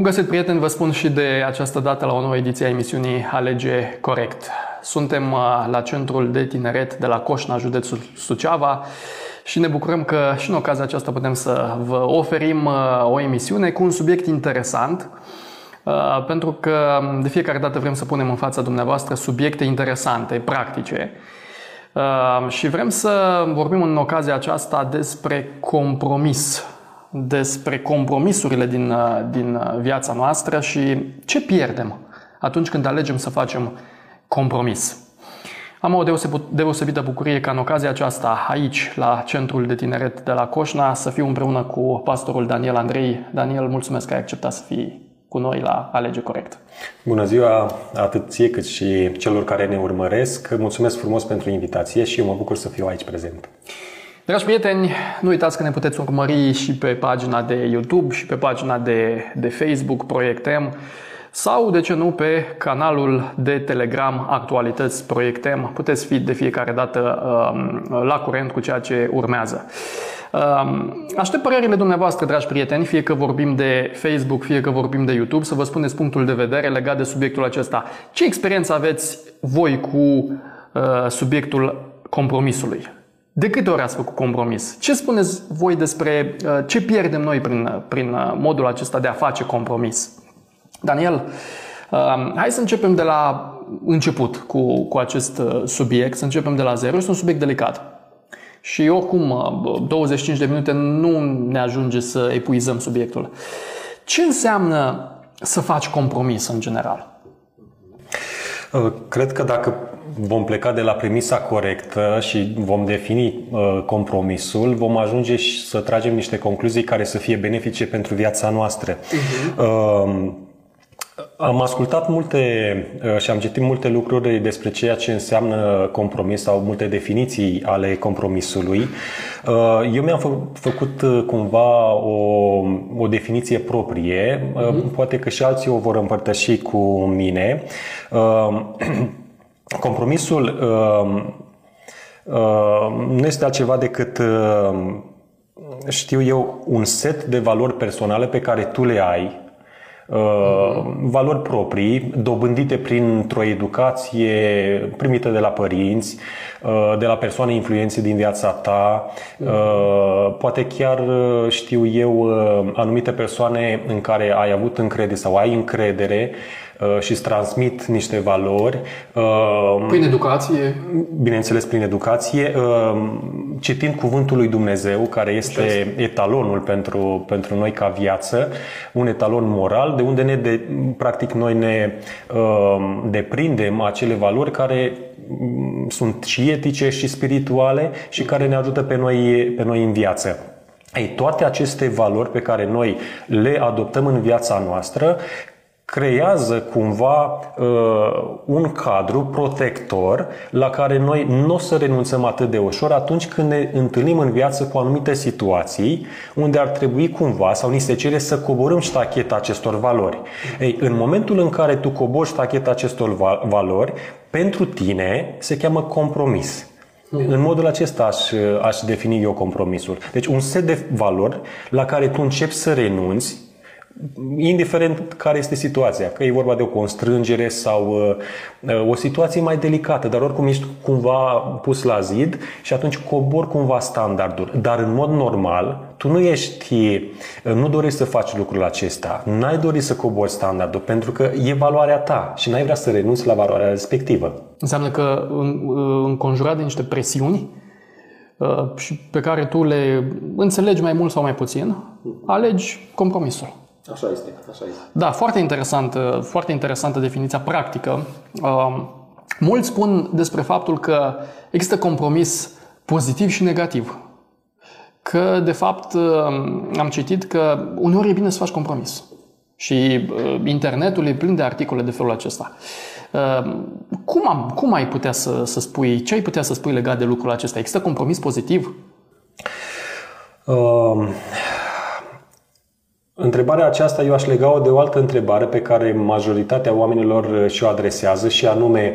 Bun găsit, prieteni! Vă spun și de această dată la o nouă ediție a emisiunii Alege Corect. Suntem uh, la Centrul de Tineret de la Coșna, județul Suceava și ne bucurăm că și în ocazia aceasta putem să vă oferim uh, o emisiune cu un subiect interesant uh, pentru că de fiecare dată vrem să punem în fața dumneavoastră subiecte interesante, practice, și vrem să vorbim în ocazia aceasta despre compromis despre compromisurile din, uh, din uh, viața noastră și ce pierdem atunci când alegem să facem compromis. Am o deosebită bucurie ca în ocazia aceasta, aici, la Centrul de Tineret de la Coșna, să fiu împreună cu pastorul Daniel Andrei. Daniel, mulțumesc că ai acceptat să fii cu noi la Alege Corect. Bună ziua atât ție cât și celor care ne urmăresc. Mulțumesc frumos pentru invitație și eu mă bucur să fiu aici prezent. Dragi prieteni, nu uitați că ne puteți urmări și pe pagina de YouTube și pe pagina de, de Facebook Proiectem sau, de ce nu, pe canalul de Telegram Actualități Proiectem. Puteți fi de fiecare dată um, la curent cu ceea ce urmează. Um, aștept părerile dumneavoastră, dragi prieteni, fie că vorbim de Facebook, fie că vorbim de YouTube, să vă spuneți punctul de vedere legat de subiectul acesta. Ce experiență aveți voi cu uh, subiectul compromisului? De câte ori ați făcut compromis? Ce spuneți voi despre uh, ce pierdem noi prin, uh, prin uh, modul acesta de a face compromis? Daniel, hai să începem de la început cu, cu acest subiect, să începem de la zero. Este un subiect delicat. Și oricum, 25 de minute nu ne ajunge să epuizăm subiectul. Ce înseamnă să faci compromis în general? Cred că dacă vom pleca de la premisa corectă și vom defini uh, compromisul, vom ajunge și să tragem niște concluzii care să fie benefice pentru viața noastră. Uh-huh. Uh, am ascultat multe uh, și am citit multe lucruri despre ceea ce înseamnă compromis sau multe definiții ale compromisului. Uh, eu mi-am fă, făcut uh, cumva o, o definiție proprie, uh-huh. poate că și alții o vor împărtăși cu mine. Compromisul uh, uh, nu este altceva decât, uh, știu eu, un set de valori personale pe care tu le ai, uh, valori proprii, dobândite printr-o educație primită de la părinți, uh, de la persoane influențe din viața ta, uh, poate chiar, știu eu, anumite persoane în care ai avut încredere sau ai încredere Uh, și îți transmit niște valori. Uh, prin educație? Bineînțeles, prin educație, uh, citind Cuvântul lui Dumnezeu, care este etalonul pentru, pentru noi ca viață, un etalon moral, de unde ne de, practic noi ne deprindem acele valori care mm, sunt și etice și spirituale și care ne ajută pe noi, pe noi în viață. Ei, toate aceste valori pe care noi le adoptăm în viața noastră creează cumva uh, un cadru protector la care noi nu o să renunțăm atât de ușor atunci când ne întâlnim în viață cu anumite situații unde ar trebui cumva sau ni se cere să coborâm ștacheta acestor valori. Ei, în momentul în care tu cobori ștacheta acestor valori, pentru tine se cheamă compromis. În modul acesta aș, aș defini eu compromisul. Deci un set de valori la care tu începi să renunți indiferent care este situația, că e vorba de o constrângere sau uh, o situație mai delicată, dar oricum ești cumva pus la zid și atunci cobor cumva standardul. Dar în mod normal, tu nu ești, uh, nu dorești să faci lucrul acesta, n-ai dorit să cobori standardul pentru că e valoarea ta și n-ai vrea să renunți la valoarea respectivă. Înseamnă că uh, înconjurat de niște presiuni și pe care tu le înțelegi mai mult sau mai puțin, alegi compromisul. Așa este, așa este. Da, foarte interesantă, foarte interesantă definiția practică. Um, mulți spun despre faptul că există compromis pozitiv și negativ. Că, de fapt, um, am citit că uneori e bine să faci compromis. Și uh, internetul e plin de articole de felul acesta. Um, cum, am, cum ai putea să, să spui, ce ai putea să spui legat de lucrul acesta? Există compromis pozitiv? Um, Întrebarea aceasta eu aș lega-o de o altă întrebare pe care majoritatea oamenilor și-o adresează și anume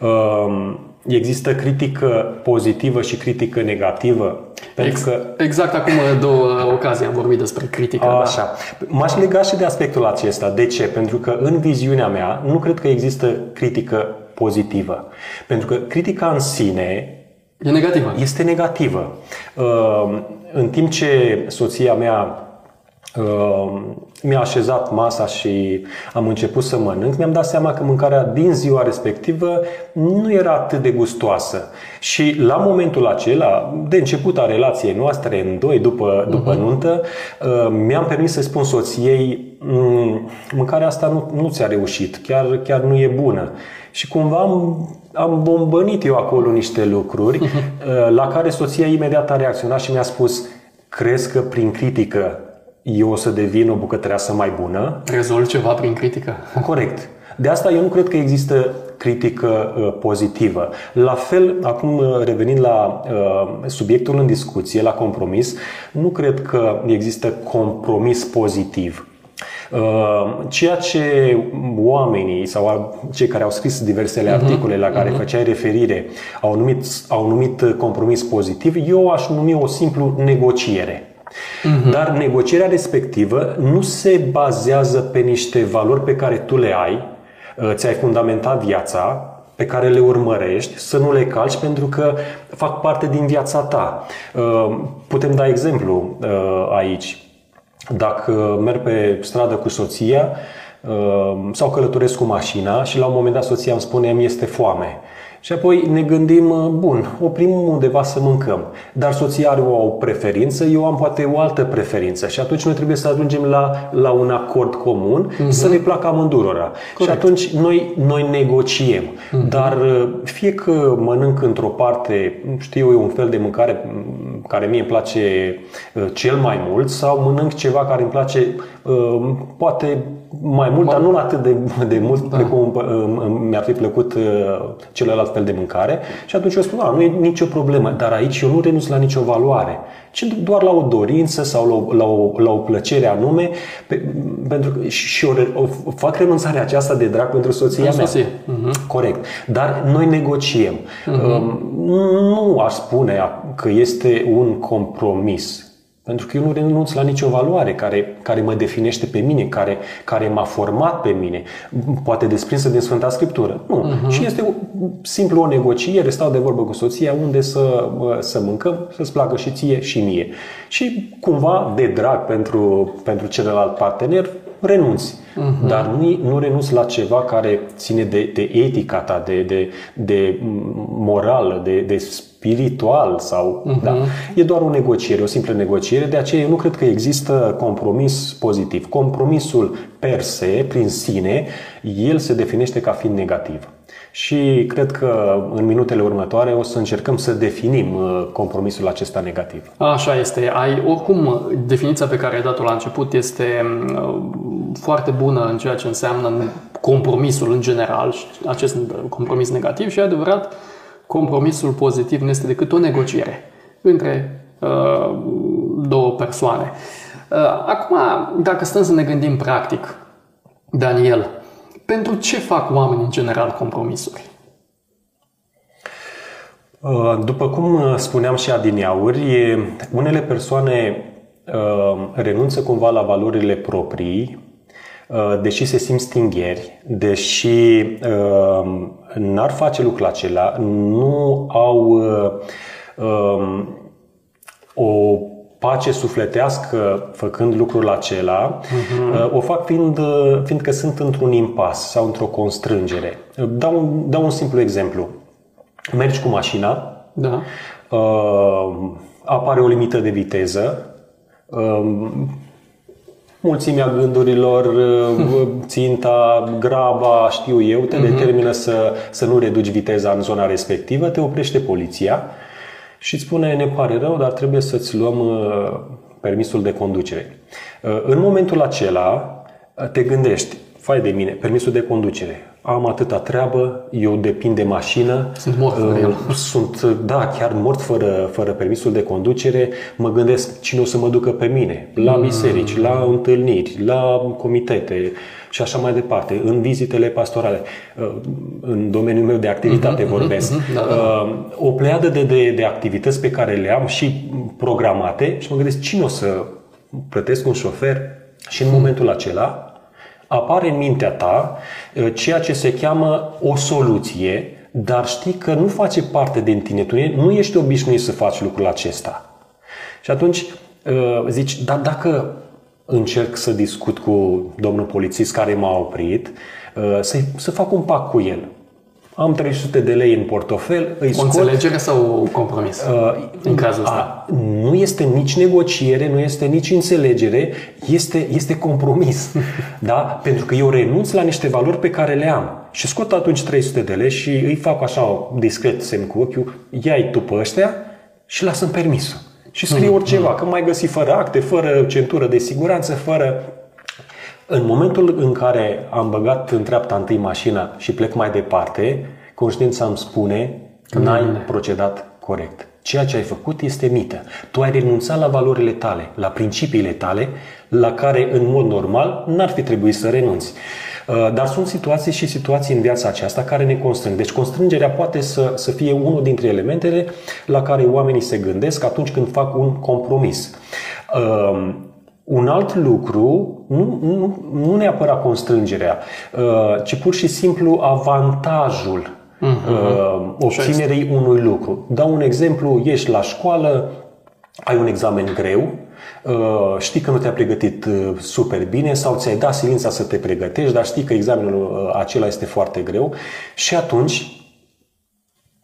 um, există critică pozitivă și critică negativă? Pentru Ex- că... Exact acum două ocazii am vorbit despre critică. Da. Așa. Da. M-aș lega și de aspectul acesta. De ce? Pentru că în viziunea mea nu cred că există critică pozitivă. Pentru că critica în sine E negativă. Este negativă. Uh, în timp ce soția mea uh, mi-a așezat masa și am început să mănânc, mi-am dat seama că mâncarea din ziua respectivă nu era atât de gustoasă. Și la momentul acela, de început a relației noastre, în doi, după, după uh-huh. nuntă, uh, mi-am permis să spun soției, mm, mâncarea asta nu, nu ți-a reușit, chiar, chiar nu e bună. Și cumva am, am bombănit eu acolo niște lucruri uh, la care soția imediat a reacționat și mi-a spus crezi că prin critică eu o să devin o bucătăreasă mai bună? Rezolv ceva prin critică? Corect. De asta eu nu cred că există critică uh, pozitivă. La fel, acum uh, revenind la uh, subiectul în discuție, la compromis, nu cred că există compromis pozitiv. Uh, ceea ce oamenii sau cei care au scris diversele uh-huh. articole la care uh-huh. făceai referire au numit, au numit compromis pozitiv, eu aș numi o simplu negociere. Uh-huh. Dar negocierea respectivă nu se bazează pe niște valori pe care tu le ai, uh, ți-ai fundamentat viața, pe care le urmărești, să nu le calci pentru că fac parte din viața ta. Uh, putem da exemplu aici. Dacă merg pe stradă cu soția uh, sau călătoresc cu mașina și la un moment dat soția îmi spune mi este foame. Și apoi ne gândim, uh, bun, oprim undeva să mâncăm. Dar soția are o preferință, eu am poate o altă preferință. Și atunci noi trebuie să ajungem la, la un acord comun uh-huh. să ne placă amândurora. Corect. Și atunci noi, noi negociem. Uh-huh. Dar uh, fie că mănânc într-o parte, știu eu, un fel de mâncare mm, care mie îmi place uh, cel mai mult sau mănânc ceva care îmi place poate mai mult, dar nu atât de, de mult da. precum mi-ar fi plăcut celălalt fel de mâncare și atunci eu spun, da, nu e nicio problemă, dar aici eu nu renunț la nicio valoare, ci doar la o dorință sau la o, la o, la o plăcere anume, pe, pentru că și o, o, fac renunțarea aceasta de drag pentru soția mea. Uh-huh. Corect. Dar noi negociem. Uh-huh. Nu aș spune că este un compromis pentru că eu nu renunț la nicio valoare care, care mă definește pe mine, care, care m-a format pe mine, poate desprinsă din Sfânta Scriptură. Nu. Uh-huh. Și este o, simplu o negociere, stau de vorbă cu soția unde să, să mâncăm, să-ți placă și ție și mie. Și cumva, de drag pentru, pentru celălalt partener, renunți. Uh-huh. Dar nu, nu renunți la ceva care ține de, de etica ta, de, de, de morală, de, de spiritual sau... Uh-huh. Da. E doar o negociere, o simplă negociere, de aceea eu nu cred că există compromis pozitiv. Compromisul per se, prin sine, el se definește ca fiind negativ. Și cred că în minutele următoare o să încercăm să definim uh, compromisul acesta negativ. Așa este. Ai, oricum, definiția pe care ai dat-o la început este uh, foarte bună în ceea ce înseamnă compromisul în general, acest compromis negativ și adevărat, compromisul pozitiv nu este decât o negociere între uh, două persoane. Uh, acum, dacă stăm să ne gândim practic, Daniel, pentru ce fac oamenii în general compromisuri? Uh, după cum spuneam și adineauri, unele persoane uh, renunță cumva la valorile proprii, uh, deși se simt stingheri, deși n-ar face lucrul acela, nu au um, o pace sufletească făcând lucrul acela, uh-huh. o fac fiind, fiindcă sunt într-un impas sau într-o constrângere. Dau un, dau un simplu exemplu. Mergi cu mașina, da. uh, apare o limită de viteză, uh, mulțimea gândurilor, uh, ținta, graba, știu eu, te uh-huh. determină să, să nu reduci viteza în zona respectivă, te oprește poliția și îți spune ne pare rău, dar trebuie să-ți luăm uh, permisul de conducere. Uh, în momentul acela uh, te gândești, fai de mine, permisul de conducere. Am atâta treabă, eu depind de mașină. Sunt mort fără el. Sunt, da, chiar mort fără, fără permisul de conducere. Mă gândesc cine o să mă ducă pe mine, la mm. biserici, la întâlniri, la comitete și așa mai departe, în vizitele pastorale, uh, în domeniul meu de activitate mm-hmm, vorbesc. Mm-hmm, da, da. Uh, o pleiadă de, de, de activități pe care le am și programate și mă gândesc cine o să plătesc un șofer și în momentul acela apare în mintea ta uh, ceea ce se cheamă o soluție, dar știi că nu face parte din tine, tu nu ești obișnuit să faci lucrul acesta. Și atunci uh, zici, dar dacă încerc să discut cu domnul polițist care m-a oprit, uh, să, să fac un pact cu el am 300 de lei în portofel, îi scot. O înțelegere sau un compromis uh, în cazul ăsta? A, nu este nici negociere, nu este nici înțelegere, este, este compromis. da? Pentru că eu renunț la niște valori pe care le am. Și scot atunci 300 de lei și îi fac așa discret semn cu ochiul, ia-i tu pe ăștia și lasă-mi permisul. Și scrie mm, oriceva, mm. că mai găsi fără acte, fără centură de siguranță, fără în momentul în care am băgat în treapta întâi mașina și plec mai departe, conștiința îmi spune că n-ai procedat corect. Ceea ce ai făcut este mită. Tu ai renunțat la valorile tale, la principiile tale, la care în mod normal n-ar fi trebuit să renunți. Uh, dar sunt situații și situații în viața aceasta care ne constrâng. Deci constrângerea poate să, să fie unul dintre elementele la care oamenii se gândesc atunci când fac un compromis. Uh, un alt lucru, nu, nu, nu neapărat constrângerea, uh, ci pur și simplu avantajul uh-huh. obținerei unui lucru. Dau un exemplu, ești la școală, ai un examen greu, uh, știi că nu te-ai pregătit uh, super bine sau ți-ai dat silința să te pregătești, dar știi că examenul acela este foarte greu și atunci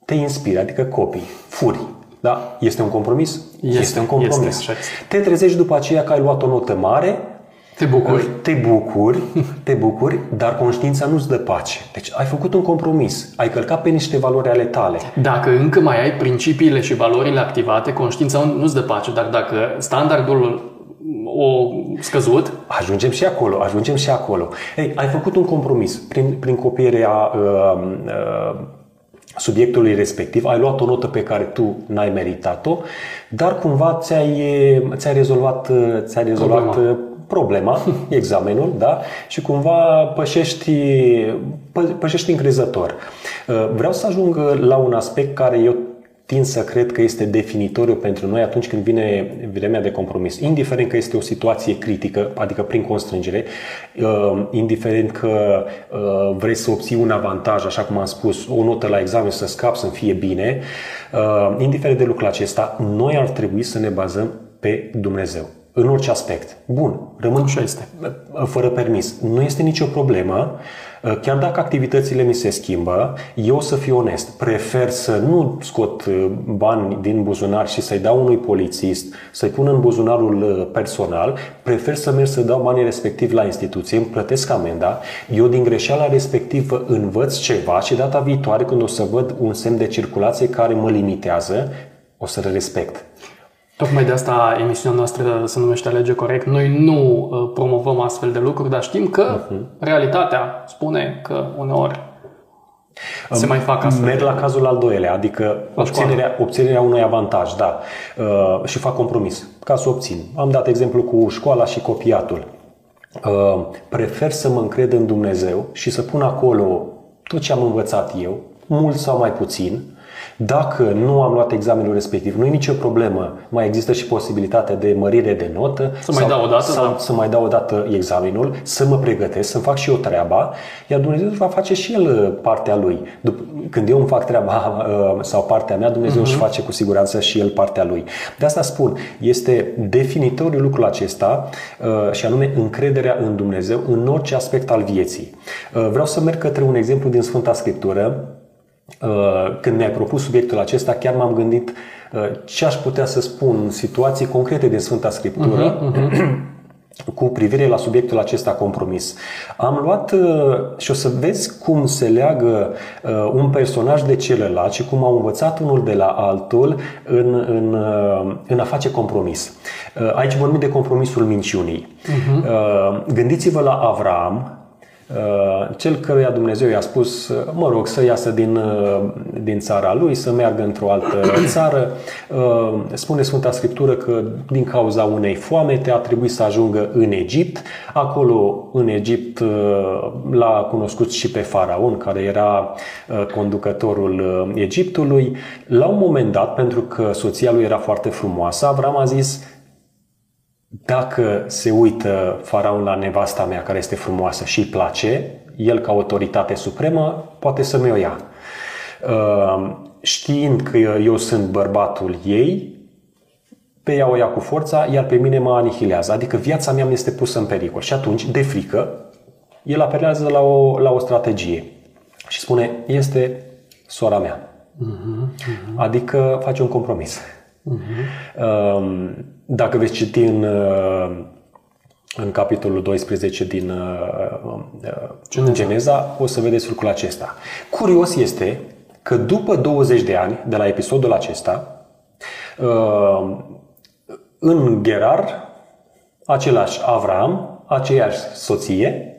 te inspiri, adică copii, furi. Da? Este un compromis? Este, este un compromis. Este, Te trezești după aceea că ai luat o notă mare, te bucuri. Te bucuri, te bucuri, dar conștiința nu-ți dă pace. Deci ai făcut un compromis, ai călcat pe niște valori ale tale. Dacă încă mai ai principiile și valorile activate, conștiința nu-ți dă pace, dar dacă standardul o scăzut. Ajungem și acolo, ajungem și acolo. Ei, ai făcut un compromis prin, prin copierea uh, uh, subiectului respectiv, ai luat o notă pe care tu n-ai meritat-o, dar cumva ți-ai, ți-ai rezolvat, ți-ai rezolvat problema. problema, examenul, da? Și cumva pășești, pășești încrezător. Vreau să ajung la un aspect care eu tind să cred că este definitoriu pentru noi atunci când vine vremea de compromis. Indiferent că este o situație critică, adică prin constrângere, uh, indiferent că uh, vrei să obții un avantaj, așa cum am spus, o notă la examen să scapi, să fie bine, uh, indiferent de lucrul acesta, noi ar trebui să ne bazăm pe Dumnezeu în orice aspect. Bun, rămân Așa este. fără permis. Nu este nicio problemă. Uh, chiar dacă activitățile mi se schimbă, eu să fiu onest. Prefer să nu scot uh, bani din buzunar și să-i dau unui polițist, să-i pun în buzunarul uh, personal. Prefer să merg să dau banii respectiv la instituție, îmi plătesc amenda. Eu din greșeala respectivă învăț ceva și data viitoare când o să văd un semn de circulație care mă limitează, o să-l respect. Tocmai de asta emisiunea noastră se numește Alege Corect. Noi nu uh, promovăm astfel de lucruri, dar știm că uh-huh. realitatea spune că uneori se mai fac astfel. Merg la cazul al doilea, adică obținerea, obținerea unui avantaj, da, uh, și fac compromis ca să obțin. Am dat exemplu cu școala și copiatul. Uh, prefer să mă încred în Dumnezeu și să pun acolo tot ce am învățat eu, mult sau mai puțin, dacă nu am luat examenul respectiv, nu e nicio problemă. Mai există și posibilitatea de mărire de notă. Să sau, mai dau o dată, sau, da. să mai dau o dată examenul, să mă pregătesc, să fac și eu treaba, iar Dumnezeu va face și El uh, partea Lui. Când eu îmi fac treaba uh, sau partea mea, Dumnezeu uh-huh. își face cu siguranță și El partea Lui. De asta spun, este definitoriu lucrul acesta uh, și anume încrederea în Dumnezeu în orice aspect al vieții. Vreau să merg către un exemplu din Sfânta Scriptură Uh, când mi-ai propus subiectul acesta, chiar m-am gândit uh, ce aș putea să spun, situații concrete din Sfânta Scriptură, uh-huh, uh-huh. cu privire la subiectul acesta compromis. Am luat uh, și o să vezi cum se leagă un personaj de celălalt și cum au învățat unul de la altul în, în, în a face compromis. Aici vorbim de compromisul minciunii. Uh-huh. Gândiți-vă la Avram, Uh, cel căruia Dumnezeu i-a spus, uh, mă rog, să iasă din, uh, din țara lui, să meargă într-o altă țară. Spune Sfânta Scriptură că din cauza unei foamete a trebuit să ajungă în Egipt. Acolo, în Egipt, l-a cunoscut și pe Faraon, care era conducătorul Egiptului. La un moment dat, pentru că soția lui era foarte frumoasă, Avram a zis, dacă se uită faraon la nevasta mea care este frumoasă și îi place, el ca autoritate supremă poate să mi-o ia. Uh, știind că eu sunt bărbatul ei, pe ea o ia cu forța, iar pe mine mă anihilează. Adică viața mea mi este pusă în pericol. Și atunci, de frică, el apelează la o, la o strategie și spune, este sora mea. Uh-huh, uh-huh. Adică face un compromis. Uh-huh. Dacă veți citi în, uh, în capitolul 12 din uh, Geneza. Geneza, o să vedeți lucrul acesta. Curios este că după 20 de ani de la episodul acesta, în Gerar, același Avram, aceeași soție,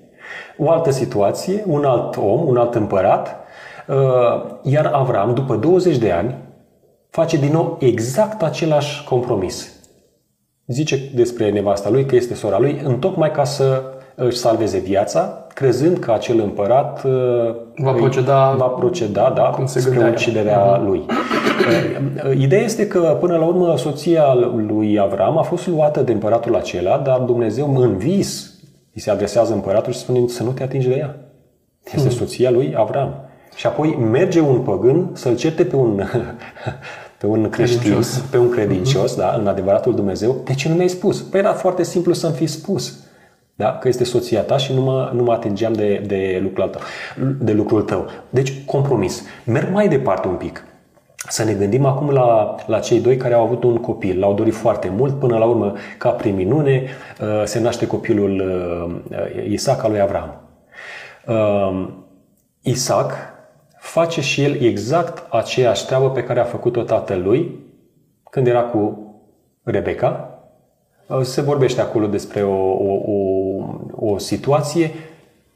o altă situație, un alt om, un alt împărat, iar Avram, după 20 de ani, face din nou exact același compromis. Zice despre nevasta lui că este sora lui, întocmai ca să își salveze viața, crezând că acel împărat uh, va proceda, va proceda da, cum se spre uciderea uh-huh. lui. Uh, ideea este că, până la urmă, soția lui Avram a fost luată de împăratul acela, dar Dumnezeu în vis îi se adresează împăratul și spune să nu te atingi de ea. Este hmm. soția lui Avram. Și apoi merge un păgân să-l certe pe un pe un creștin, credincios. pe un credincios, uh-huh. da, în adevăratul Dumnezeu, de ce nu mi-ai spus? Păi era foarte simplu să-mi fi spus. Da? Că este soția ta și nu mă, nu mă atingeam de, de, lucrul tău, de lucrul tău. Deci, compromis. Merg mai departe un pic. Să ne gândim acum la, la cei doi care au avut un copil. L-au dorit foarte mult, până la urmă, ca prin minune, uh, se naște copilul uh, Isaac al lui Avram. Uh, Isaac face și el exact aceeași treabă pe care a făcut-o tatălui când era cu Rebecca. Se vorbește acolo despre o, o, o, o situație,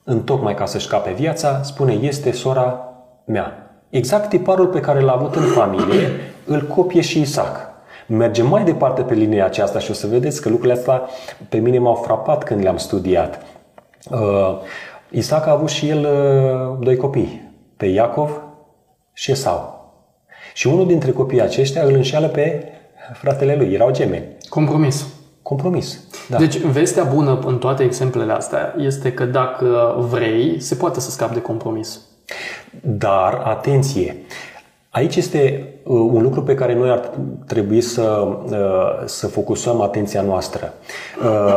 întocmai ca să-și cape viața, spune, este sora mea. Exact tiparul pe care l-a avut în familie, îl copie și Isaac. Mergem mai departe pe linia aceasta și o să vedeți că lucrurile astea pe mine m-au frapat când le-am studiat. Uh, Isaac a avut și el uh, doi copii, pe Iacov și Esau. Și unul dintre copiii aceștia îl înșeală pe fratele lui. Erau gemeni. Compromis. Compromis. Da. Deci, vestea bună în toate exemplele astea este că dacă vrei, se poate să scapi de compromis. Dar, atenție, aici este uh, un lucru pe care noi ar trebui să, uh, să focusăm atenția noastră. Uh,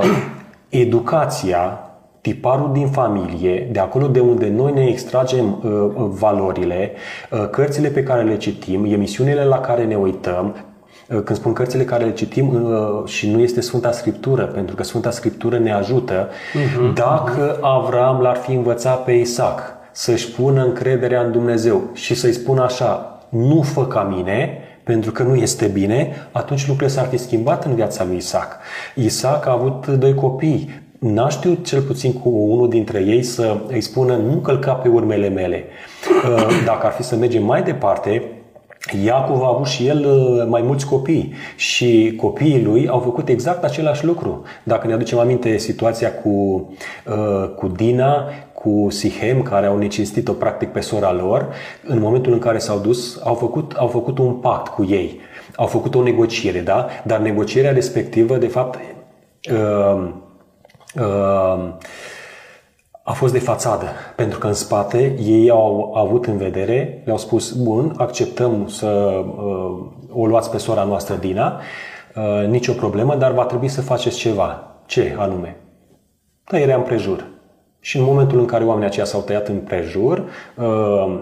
educația tiparul din familie, de acolo de unde noi ne extragem uh, uh, valorile, uh, cărțile pe care le citim, emisiunile la care ne uităm, uh, când spun cărțile care le citim uh, și nu este Sfânta Scriptură, pentru că Sfânta Scriptură ne ajută, uh-huh, dacă Avram l-ar fi învățat pe Isaac să-și pună încrederea în Dumnezeu și să-i spună așa, nu fă ca mine, pentru că nu este bine, atunci lucrurile s-ar fi schimbat în viața lui Isaac. Isaac a avut doi copii, n-a știut cel puțin cu unul dintre ei să îi spună nu călca pe urmele mele. Uh, dacă ar fi să mergem mai departe, Iacov a avut și el uh, mai mulți copii și copiii lui au făcut exact același lucru. Dacă ne aducem aminte situația cu, uh, cu Dina, cu Sihem, care au necinstit-o practic pe sora lor, în momentul în care s-au dus, au făcut, au făcut un pact cu ei. Au făcut o negociere, da? Dar negocierea respectivă, de fapt, uh, uh, a fost de fațadă, pentru că în spate ei au avut în vedere, le-au spus, bun, acceptăm să uh, o luați pe sora noastră Dina, uh, nicio problemă, dar va trebui să faceți ceva. Ce anume? Tăierea împrejur. Și în momentul în care oamenii aceia s-au tăiat împrejur, uh,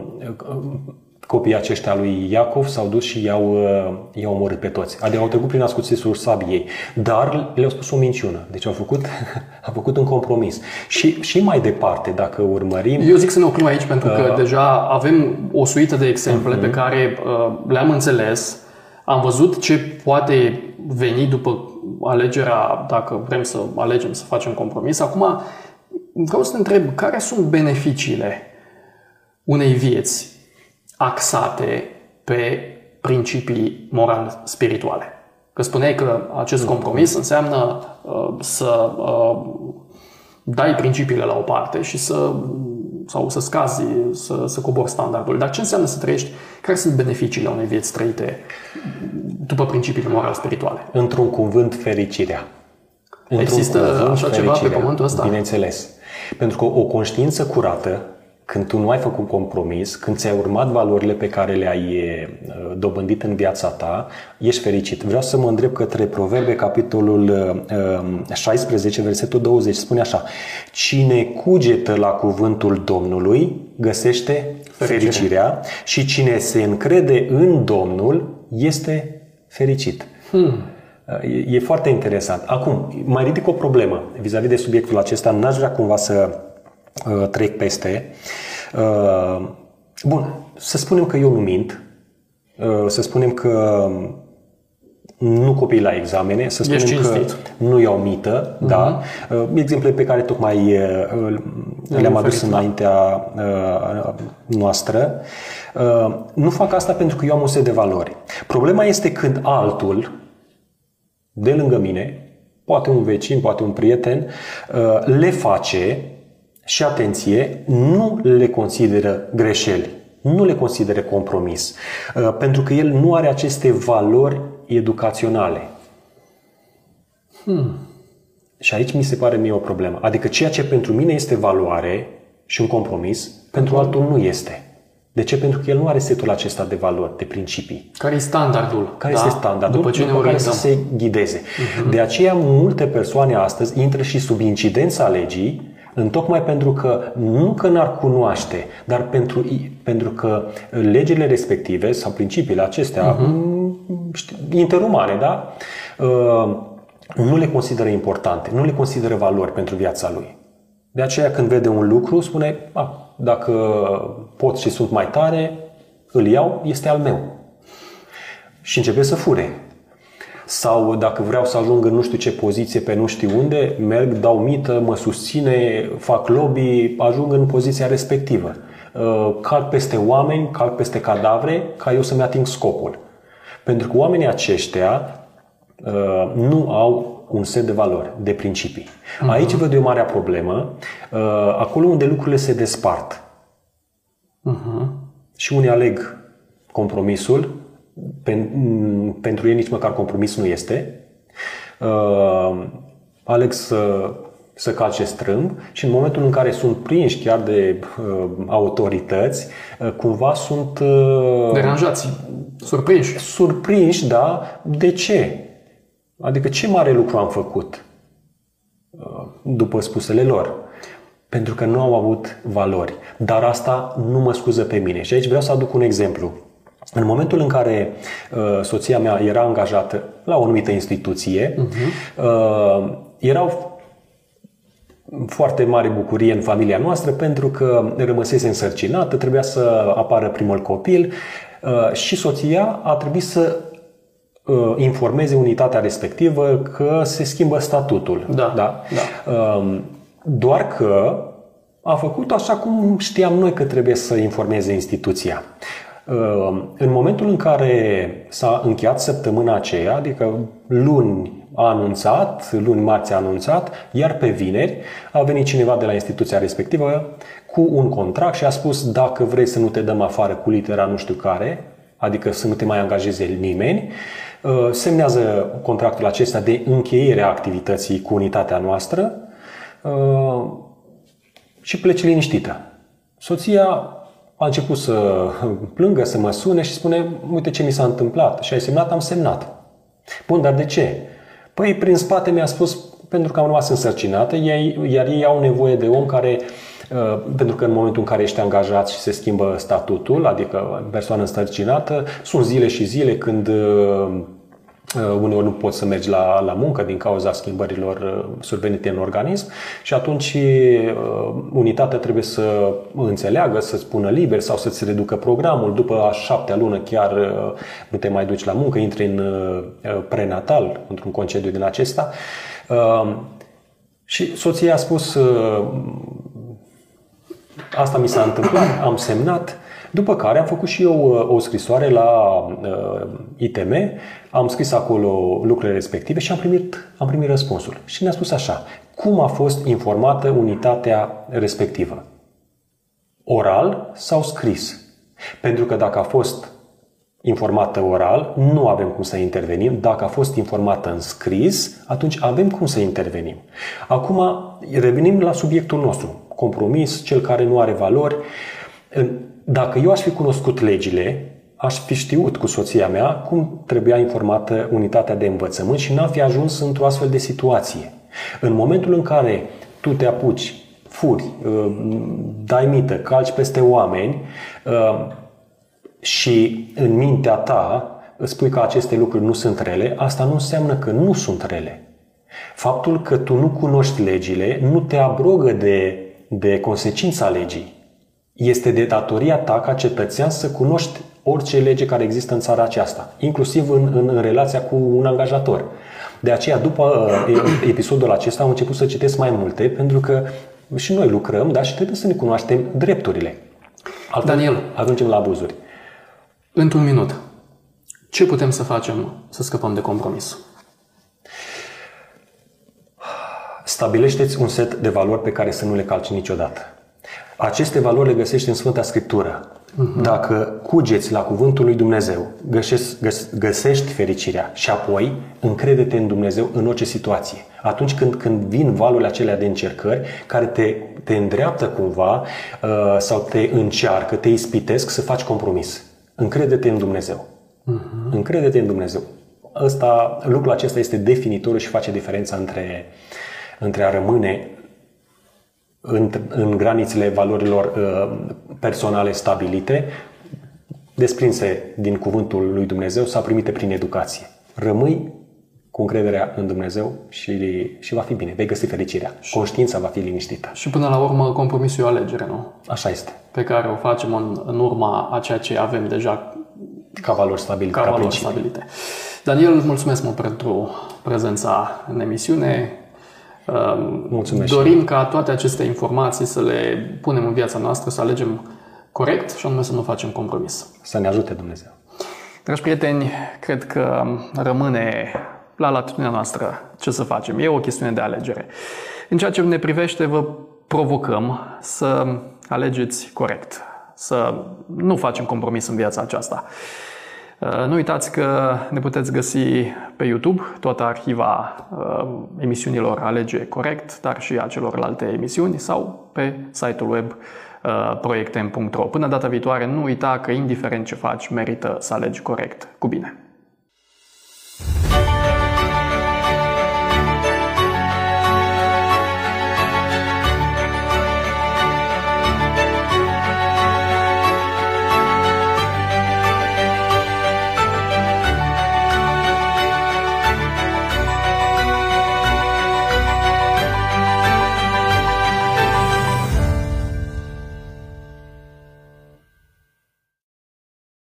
copiii aceștia lui Iacov s-au dus și i-au, uh, i-au omorât pe toți. Adică au trecut prin ascuțisul sabiei. Dar le-au spus o minciună. Deci au făcut, au făcut un compromis. Și, și mai departe, dacă urmărim... Eu zic să ne oprim aici, pentru că uh, deja avem o suită de exemple uh-huh. pe care uh, le-am înțeles. Am văzut ce poate veni după alegerea, dacă vrem să alegem să facem compromis. Acum, vreau să te întreb care sunt beneficiile unei vieți axate pe principii moral-spirituale. Că spuneai că acest compromis înseamnă uh, să uh, dai principiile la o parte și să sau să scazi, să, să cobori standardul. Dar ce înseamnă să trăiești? Care sunt beneficiile unei vieți trăite după principiile moral-spirituale? Într-un cuvânt, fericirea. Într-un Există cuvânt, așa fericirea. ceva pe pământul ăsta? Bineînțeles. Pentru că o conștiință curată când tu nu ai făcut compromis, când ți-ai urmat valorile pe care le-ai dobândit în viața ta, ești fericit. Vreau să mă îndrept către Proverbe, capitolul 16, versetul 20. Spune așa, Cine cugetă la cuvântul Domnului, găsește fericirea, fericirea și cine se încrede în Domnul, este fericit. Hmm. E, e foarte interesant. Acum, mai ridic o problemă vis-a-vis de subiectul acesta. N-aș vrea cumva să Uh, trec peste. Uh, bun, să spunem că eu nu mint, uh, să spunem că nu copii la examene, să spunem Ești că nu iau mită, uh-huh. da. Exemple pe care tocmai le-am adus înaintea noastră. Nu fac asta pentru că eu am o serie de valori. Problema este când altul, de lângă mine, poate un vecin, poate un prieten, le face și atenție, nu le consideră greșeli, nu le consideră compromis, uh, pentru că el nu are aceste valori educaționale. Hmm. Și aici mi se pare mie o problemă. Adică ceea ce pentru mine este valoare și un compromis, pentru hmm. altul nu este. De ce? Pentru că el nu are setul acesta de valori, de principii. Care e standardul? Care da? este standardul după ce ne care să se ghideze. Uh-huh. De aceea multe persoane astăzi intră și sub incidența legii Întocmai pentru că, nu că n-ar cunoaște, dar pentru, pentru că legile respective sau principiile acestea uh-huh. interumane, da? Uh, nu le consideră importante, nu le consideră valori pentru viața lui. De aceea când vede un lucru, spune, a, dacă pot și sunt mai tare, îl iau, este al meu. Și începe să fure sau dacă vreau să ajung în nu știu ce poziție pe nu știu unde, merg, dau mită, mă susține, fac lobby, ajung în poziția respectivă. Uh, calc peste oameni, calc peste cadavre, ca eu să-mi ating scopul. Pentru că oamenii aceștia uh, nu au un set de valori, de principii. Uh-huh. Aici văd eu marea problemă, uh, acolo unde lucrurile se despart. Uh-huh. Și unii aleg compromisul, pentru ei nici măcar compromis nu este. Uh, aleg să, să calce strâmb și în momentul în care sunt prinși chiar de uh, autorități, uh, cumva sunt... Deranjați, surprinși. Surprinși, da. De ce? Adică ce mare lucru am făcut după spusele lor? Pentru că nu au avut valori. Dar asta nu mă scuză pe mine. Și aici vreau să aduc un exemplu. În momentul în care uh, soția mea era angajată la o anumită instituție, uh-huh. uh, erau foarte mare bucurie în familia noastră pentru că rămăsese însărcinată, trebuia să apară primul copil uh, și soția a trebuit să uh, informeze unitatea respectivă că se schimbă statutul. Da. da? da. Uh, doar că a făcut așa cum știam noi că trebuie să informeze instituția. Ehm, în momentul în care s-a încheiat săptămâna aceea, adică luni a anunțat, luni marți a anunțat, iar pe vineri a venit cineva de la instituția respectivă cu un contract și a spus dacă vrei să nu te dăm afară cu litera nu știu care, adică să nu te mai angajeze nimeni, ehm, semnează contractul acesta de încheiere a activității cu unitatea noastră ehm, și pleci liniștită. Soția a început să plângă, să mă sune și spune, uite ce mi s-a întâmplat. Și ai semnat? Am semnat. Bun, dar de ce? Păi, prin spate mi-a spus, pentru că am rămas însărcinată, iar ei au nevoie de om care, uh, pentru că în momentul în care ești angajat și se schimbă statutul, adică persoană însărcinată, sunt zile și zile când uh, Uh, uneori nu poți să mergi la, la muncă din cauza schimbărilor uh, survenite în organism și atunci uh, unitatea trebuie să înțeleagă, să spună liber sau să-ți reducă programul. După a șaptea lună chiar nu te mai duci la muncă, intri în prenatal, într-un concediu din acesta. Și soția a spus, uh, asta mi s-a întâmplat, am semnat, după care am făcut și eu uh, o scrisoare la uh, ITM, am scris acolo lucrurile respective și am primit, am primit răspunsul. Și ne-a spus așa, cum a fost informată unitatea respectivă? Oral sau scris? Pentru că dacă a fost informată oral, nu avem cum să intervenim. Dacă a fost informată în scris, atunci avem cum să intervenim. Acum revenim la subiectul nostru. Compromis, cel care nu are valori. Dacă eu aș fi cunoscut legile, aș fi știut cu soția mea cum trebuia informată unitatea de învățământ și n-am fi ajuns într-o astfel de situație. În momentul în care tu te apuci, furi, uh, dai mită, calci peste oameni uh, și în mintea ta îți spui că aceste lucruri nu sunt rele, asta nu înseamnă că nu sunt rele. Faptul că tu nu cunoști legile nu te abrogă de, de consecința legii. Este de datoria ta ca cetățean să cunoști orice lege care există în țara aceasta, inclusiv în, în, în relația cu un angajator. De aceea, după uh, episodul acesta, am început să citesc mai multe, pentru că și noi lucrăm, dar și trebuie să ne cunoaștem drepturile. Altfel, Daniel, ajungem la abuzuri. Într-un minut, ce putem să facem să scăpăm de compromis? Stabilește-ți un set de valori pe care să nu le calci niciodată. Aceste valori le găsești în Sfânta Scriptură. Uh-huh. Dacă cugeți la cuvântul lui Dumnezeu, găsești, găs, găsești fericirea și apoi încrede-te în Dumnezeu în orice situație. Atunci când, când vin valurile acelea de încercări care te, te îndreaptă cumva uh, sau te încearcă, te ispitesc să faci compromis. Încrede-te în Dumnezeu. Uh-huh. Încrede-te în Dumnezeu. Asta, lucrul acesta este definitoriu și face diferența între, între a rămâne în, în granițele valorilor uh, personale stabilite, desprinse din cuvântul lui Dumnezeu sau primite prin educație. Rămâi cu încrederea în Dumnezeu și, și va fi bine, vei găsi fericirea. Conștiința va fi liniștită. Și până la urmă, compromisul e o alegere, nu? Așa este. Pe care o facem în, în urma a ceea ce avem deja ca valori stabilite, ca, ca valori stabilite. Daniel, mulțumesc mult pentru prezența în emisiune. Mulțumesc. Dorim ca toate aceste informații să le punem în viața noastră, să alegem corect și anume să nu facem compromis. Să ne ajute Dumnezeu. Dragi prieteni, cred că rămâne la latitudinea noastră ce să facem. E o chestiune de alegere. În ceea ce ne privește, vă provocăm să alegeți corect, să nu facem compromis în viața aceasta. Uh, nu uitați că ne puteți găsi pe YouTube toată arhiva uh, emisiunilor Alege Corect, dar și a celorlalte emisiuni sau pe site-ul web uh, proiectem.ro. Până data viitoare, nu uita că indiferent ce faci, merită să alegi corect. Cu bine!